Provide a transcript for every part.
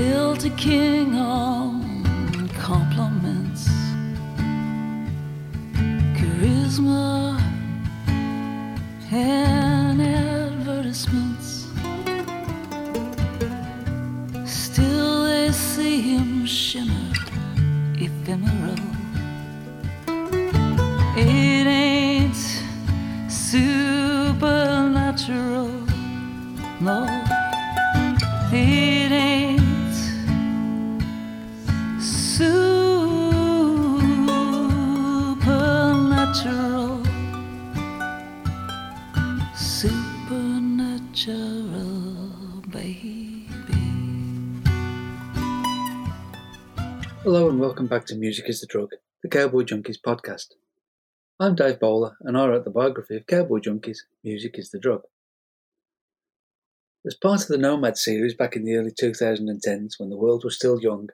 built a king on compliments, charisma, and advertisements. Still, they see him shimmer, ephemeral. It ain't supernatural, no. Supernatural, baby. Hello and welcome back to Music is the Drug, the Cowboy Junkies podcast. I'm Dave Bowler and I wrote the biography of Cowboy Junkies, Music is the Drug. As part of the Nomad series back in the early 2010s when the world was still young,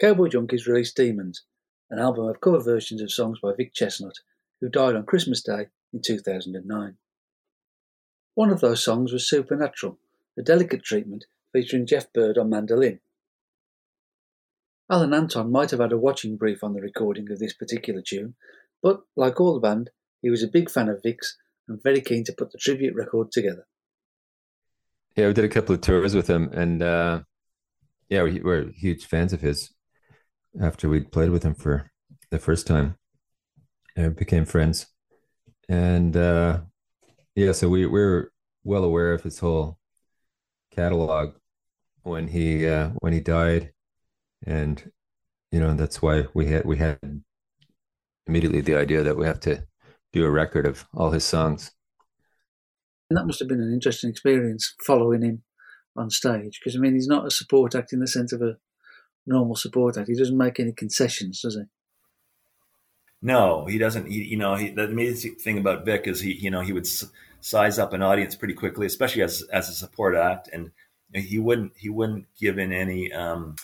Cowboy Junkies released Demons, an album of cover versions of songs by Vic Chesnutt, who died on Christmas Day in 2009. One of those songs was Supernatural, a delicate treatment featuring Jeff Bird on mandolin. Alan Anton might have had a watching brief on the recording of this particular tune, but like all the band, he was a big fan of Vic's and very keen to put the tribute record together. Yeah, we did a couple of tours with him, and uh, yeah, we, we're huge fans of his. After we'd played with him for the first time, and became friends, and uh, yeah, so we, we were well aware of his whole catalog when he uh, when he died, and you know that's why we had we had immediately the idea that we have to do a record of all his songs. And that must have been an interesting experience following him on stage because I mean he's not a support act in the sense of a normal support act. He doesn't make any concessions, does he? No, he doesn't. He, you know, he, the amazing thing about Vic is he, you know, he would s- size up an audience pretty quickly, especially as as a support act, and he wouldn't he wouldn't give in any. Um,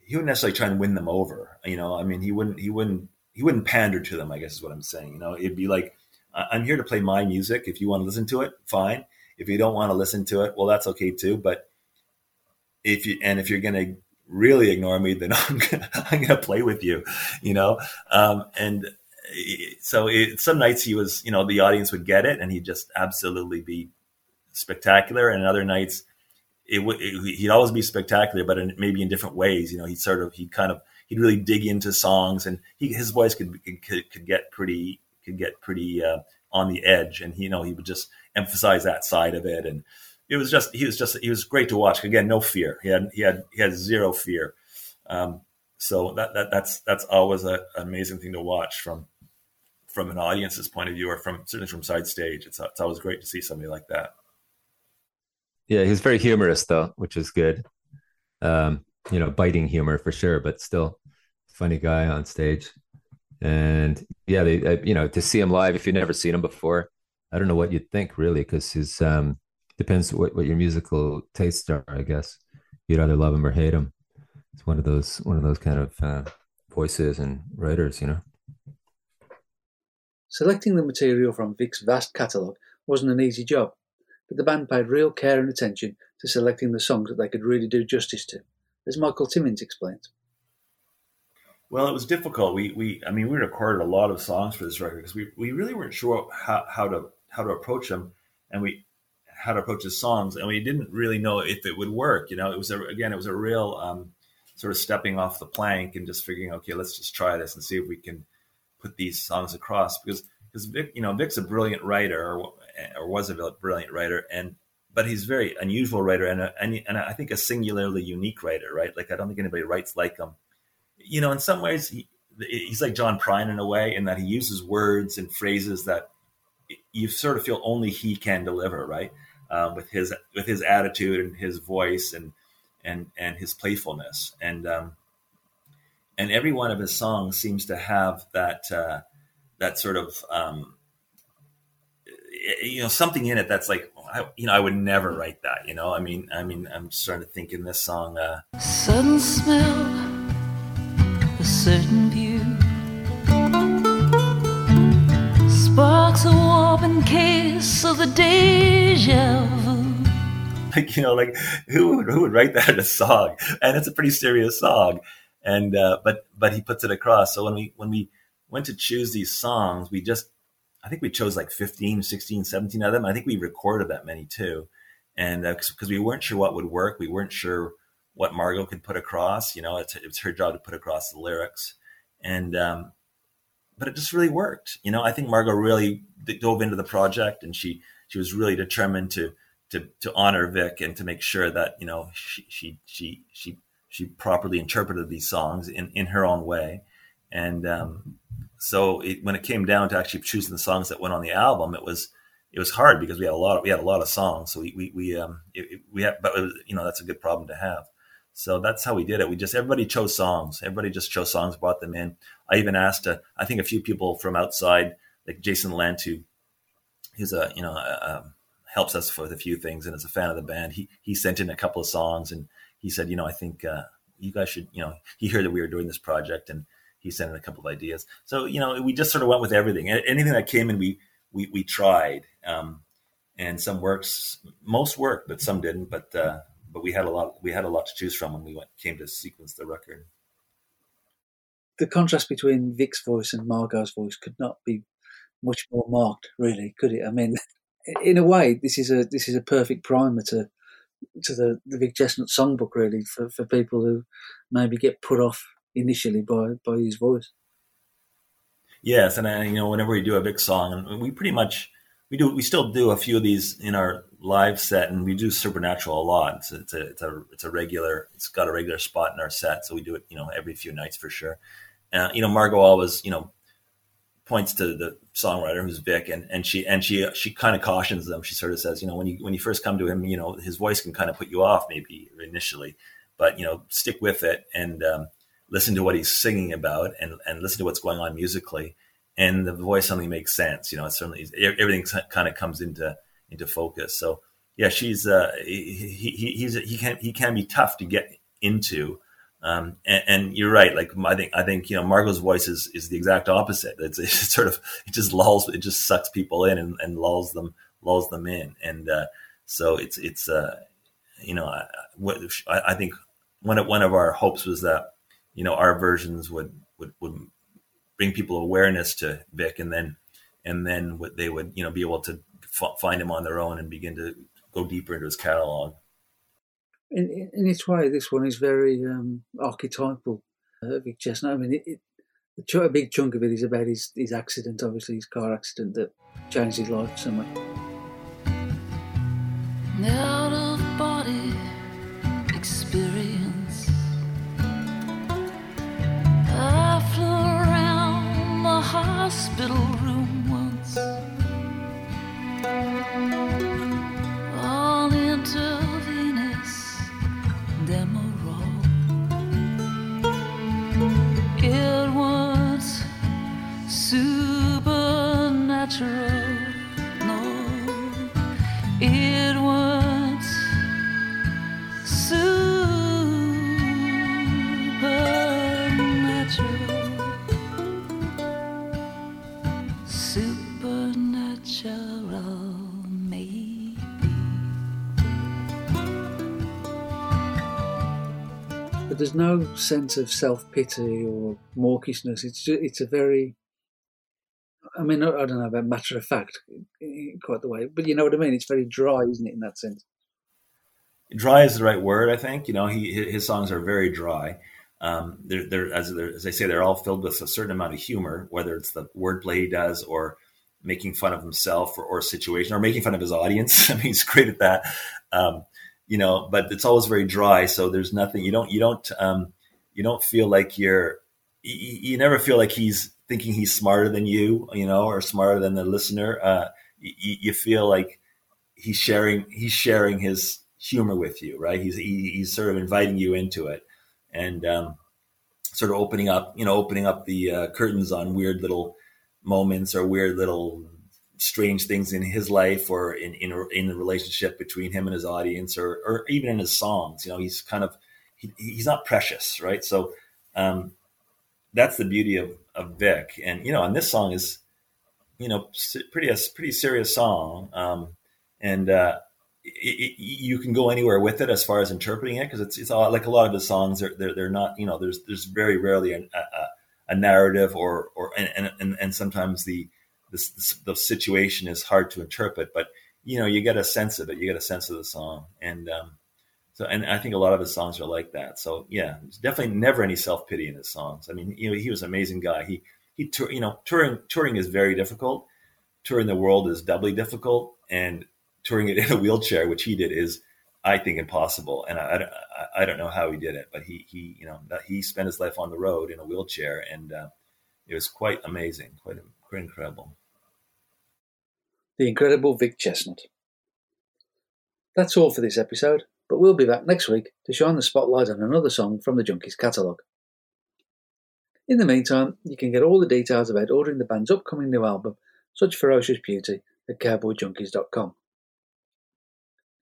he wouldn't necessarily try and win them over. You know, I mean, he wouldn't he wouldn't he wouldn't pander to them. I guess is what I'm saying. You know, it'd be like, "I- I'm here to play my music. If you want to listen to it, fine. If you don't want to listen to it, well, that's okay too. But if you and if you're gonna really ignore me, then I'm gonna I'm gonna play with you, you know. Um, and so it, some nights he was, you know, the audience would get it, and he'd just absolutely be spectacular. And other nights, it would, he'd always be spectacular, but in, maybe in different ways. You know, he'd sort of he'd kind of he'd really dig into songs, and he, his voice could, could could get pretty could get pretty uh, on the edge, and he, you know he would just emphasize that side of it, and it was just he was just he was great to watch. Again, no fear. He had he had he had zero fear. Um, so that, that that's that's always a, an amazing thing to watch from from an audience's point of view, or from certainly from side stage. It's it's always great to see somebody like that. Yeah, he's very humorous though, which is good. Um, you know, biting humor for sure, but still funny guy on stage. And yeah, they, uh, you know, to see him live, if you've never seen him before, I don't know what you'd think really, because his um, depends what, what your musical tastes are, I guess. You'd either love him or hate him. It's one of those one of those kind of uh, voices and writers, you know. Selecting the material from Vic's vast catalogue wasn't an easy job, but the band paid real care and attention to selecting the songs that they could really do justice to, as Michael Timmins explains. Well, it was difficult. We we I mean we recorded a lot of songs for this record because we, we really weren't sure how, how to how to approach them and we how to approach the songs and we didn't really know if it would work. You know, it was a, again it was a real um, sort of stepping off the plank and just figuring okay let's just try this and see if we can put these songs across because because Vic you know Vic's a brilliant writer or, or was a brilliant writer and but he's very unusual writer and a, and and I think a singularly unique writer right? Like I don't think anybody writes like him. You know, in some ways, he, he's like John Prine in a way, in that he uses words and phrases that you sort of feel only he can deliver, right? Um, with his with his attitude and his voice and and and his playfulness, and um, and every one of his songs seems to have that uh, that sort of um, you know something in it that's like I, you know I would never write that. You know, I mean, I mean, I'm just trying to think in this song. Uh, Sudden smell, a certain view. Sparks a warm case of the deja vu. like you know, like who would, who would write that in a song? And it's a pretty serious song, and uh, but but he puts it across. So when we when we went to choose these songs, we just I think we chose like 15, 16, 17 of them. I think we recorded that many too, and because uh, we weren't sure what would work, we weren't sure what Margot could put across. You know, it's it's her job to put across the lyrics, and um, but it just really worked. You know, I think Margot really dove into the project, and she she was really determined to to to honor Vic and to make sure that you know she she she she she properly interpreted these songs in in her own way, and um, so it, when it came down to actually choosing the songs that went on the album, it was it was hard because we had a lot of, we had a lot of songs, so we we, we um it, we had but was, you know that's a good problem to have. So that's how we did it. We just everybody chose songs. Everybody just chose songs, brought them in. I even asked, uh, I think a few people from outside, like Jason who he's a you know a, a, helps us with a few things and is a fan of the band. He he sent in a couple of songs and he said, you know, I think uh, you guys should, you know, he heard that we were doing this project and he sent in a couple of ideas. So you know, we just sort of went with everything. Anything that came in, we we we tried. Um, and some works, most worked, but some didn't. But uh, but we had a lot we had a lot to choose from when we went came to sequence the record. The contrast between Vic's voice and Margot's voice could not be much more marked, really, could it? I mean, in a way, this is a this is a perfect primer to to the, the Vic Chesnutt songbook, really, for, for people who maybe get put off initially by by his voice. Yes, and you know, whenever we do a Vic song, and we pretty much we do we still do a few of these in our live set, and we do Supernatural a lot. It's, it's, a it's a it's a regular. It's got a regular spot in our set, so we do it you know every few nights for sure. Uh, you know, Margot always you know points to the songwriter who's Vic, and and she and she she kind of cautions them. She sort of says, you know, when you when you first come to him, you know, his voice can kind of put you off maybe initially, but you know, stick with it and um, listen to what he's singing about, and and listen to what's going on musically, and the voice suddenly makes sense. You know, it certainly everything kind of comes into into focus. So yeah, she's uh, he, he he's he can he can be tough to get into. Um, and, and, you're right. Like I think, I think you know, Margot's voice is, is the exact opposite. It's, it's sort of it just lulls, it just sucks people in and, and lulls them, lulls them in. And uh, so it's it's uh, you know, I, I think one of one of our hopes was that you know our versions would would would bring people awareness to Vic, and then and then what they would you know be able to f- find him on their own and begin to go deeper into his catalog. In, in its way, this one is very um, archetypal. Uh, Vic Chesnutt. I mean, it, it, a big chunk of it is about his, his accident, obviously his car accident that changed his life so much. There's no sense of self pity or mawkishness. It's just, it's a very I mean, I don't know about matter of fact, quite the way, but you know what I mean. It's very dry, isn't it, in that sense? Dry is the right word, I think. You know, he his songs are very dry. Um, they're, they're, as, they're, as I say, they're all filled with a certain amount of humor, whether it's the wordplay he does or making fun of himself or, or situation or making fun of his audience. I mean, he's great at that. Um, you know, but it's always very dry. So there's nothing, you don't, you don't, um, you don't feel like you're, you, you, never feel like he's thinking he's smarter than you, you know, or smarter than the listener. Uh, you, you feel like he's sharing, he's sharing his humor with you, right? He's, he, he's sort of inviting you into it and, um, sort of opening up, you know, opening up the uh, curtains on weird little moments or weird little strange things in his life or in in, in the relationship between him and his audience or or even in his songs you know he's kind of he, he's not precious right? So um, that's the beauty of of Vic. And you know and this song is you know pretty a pretty serious song. Um, and uh, it, it, you can go anywhere with it as far as interpreting it because it's it's all, like a lot of his songs are they're, they're not you know there's there's very rarely a, a, a narrative or or and and, and sometimes the, the the situation is hard to interpret but you know you get a sense of it. You get a sense of the song. And um, so and I think a lot of his songs are like that. So yeah there's definitely never any self pity in his songs. I mean you know he was an amazing guy. He he you know touring touring is very difficult. Touring the world is doubly difficult. And touring it in a wheelchair, which he did, is I think impossible. And I, I, I don't know how he did it, but he he you know he spent his life on the road in a wheelchair, and uh, it was quite amazing, quite quite incredible. The incredible Vic Chesnutt. That's all for this episode, but we'll be back next week to shine the spotlight on another song from the Junkies catalogue. In the meantime, you can get all the details about ordering the band's upcoming new album, Such Ferocious Beauty, at cowboyjunkies.com.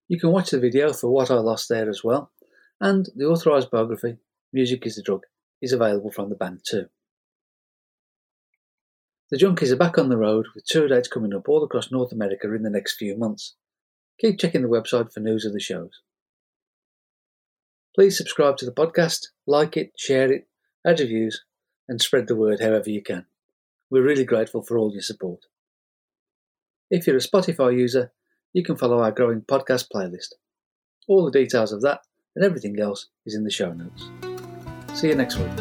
You can watch the video for What I Lost there as well, and the authorised biography, Music is the Drug, is available from the band too. The Junkies are back on the road with tour dates coming up all across North America in the next few months. Keep checking the website for news of the shows. Please subscribe to the podcast, like it, share it, add reviews, and spread the word however you can. We're really grateful for all your support. If you're a Spotify user, you can follow our growing podcast playlist. All the details of that and everything else is in the show notes. See you next week.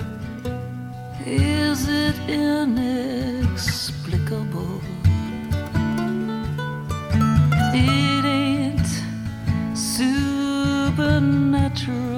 Supernatural,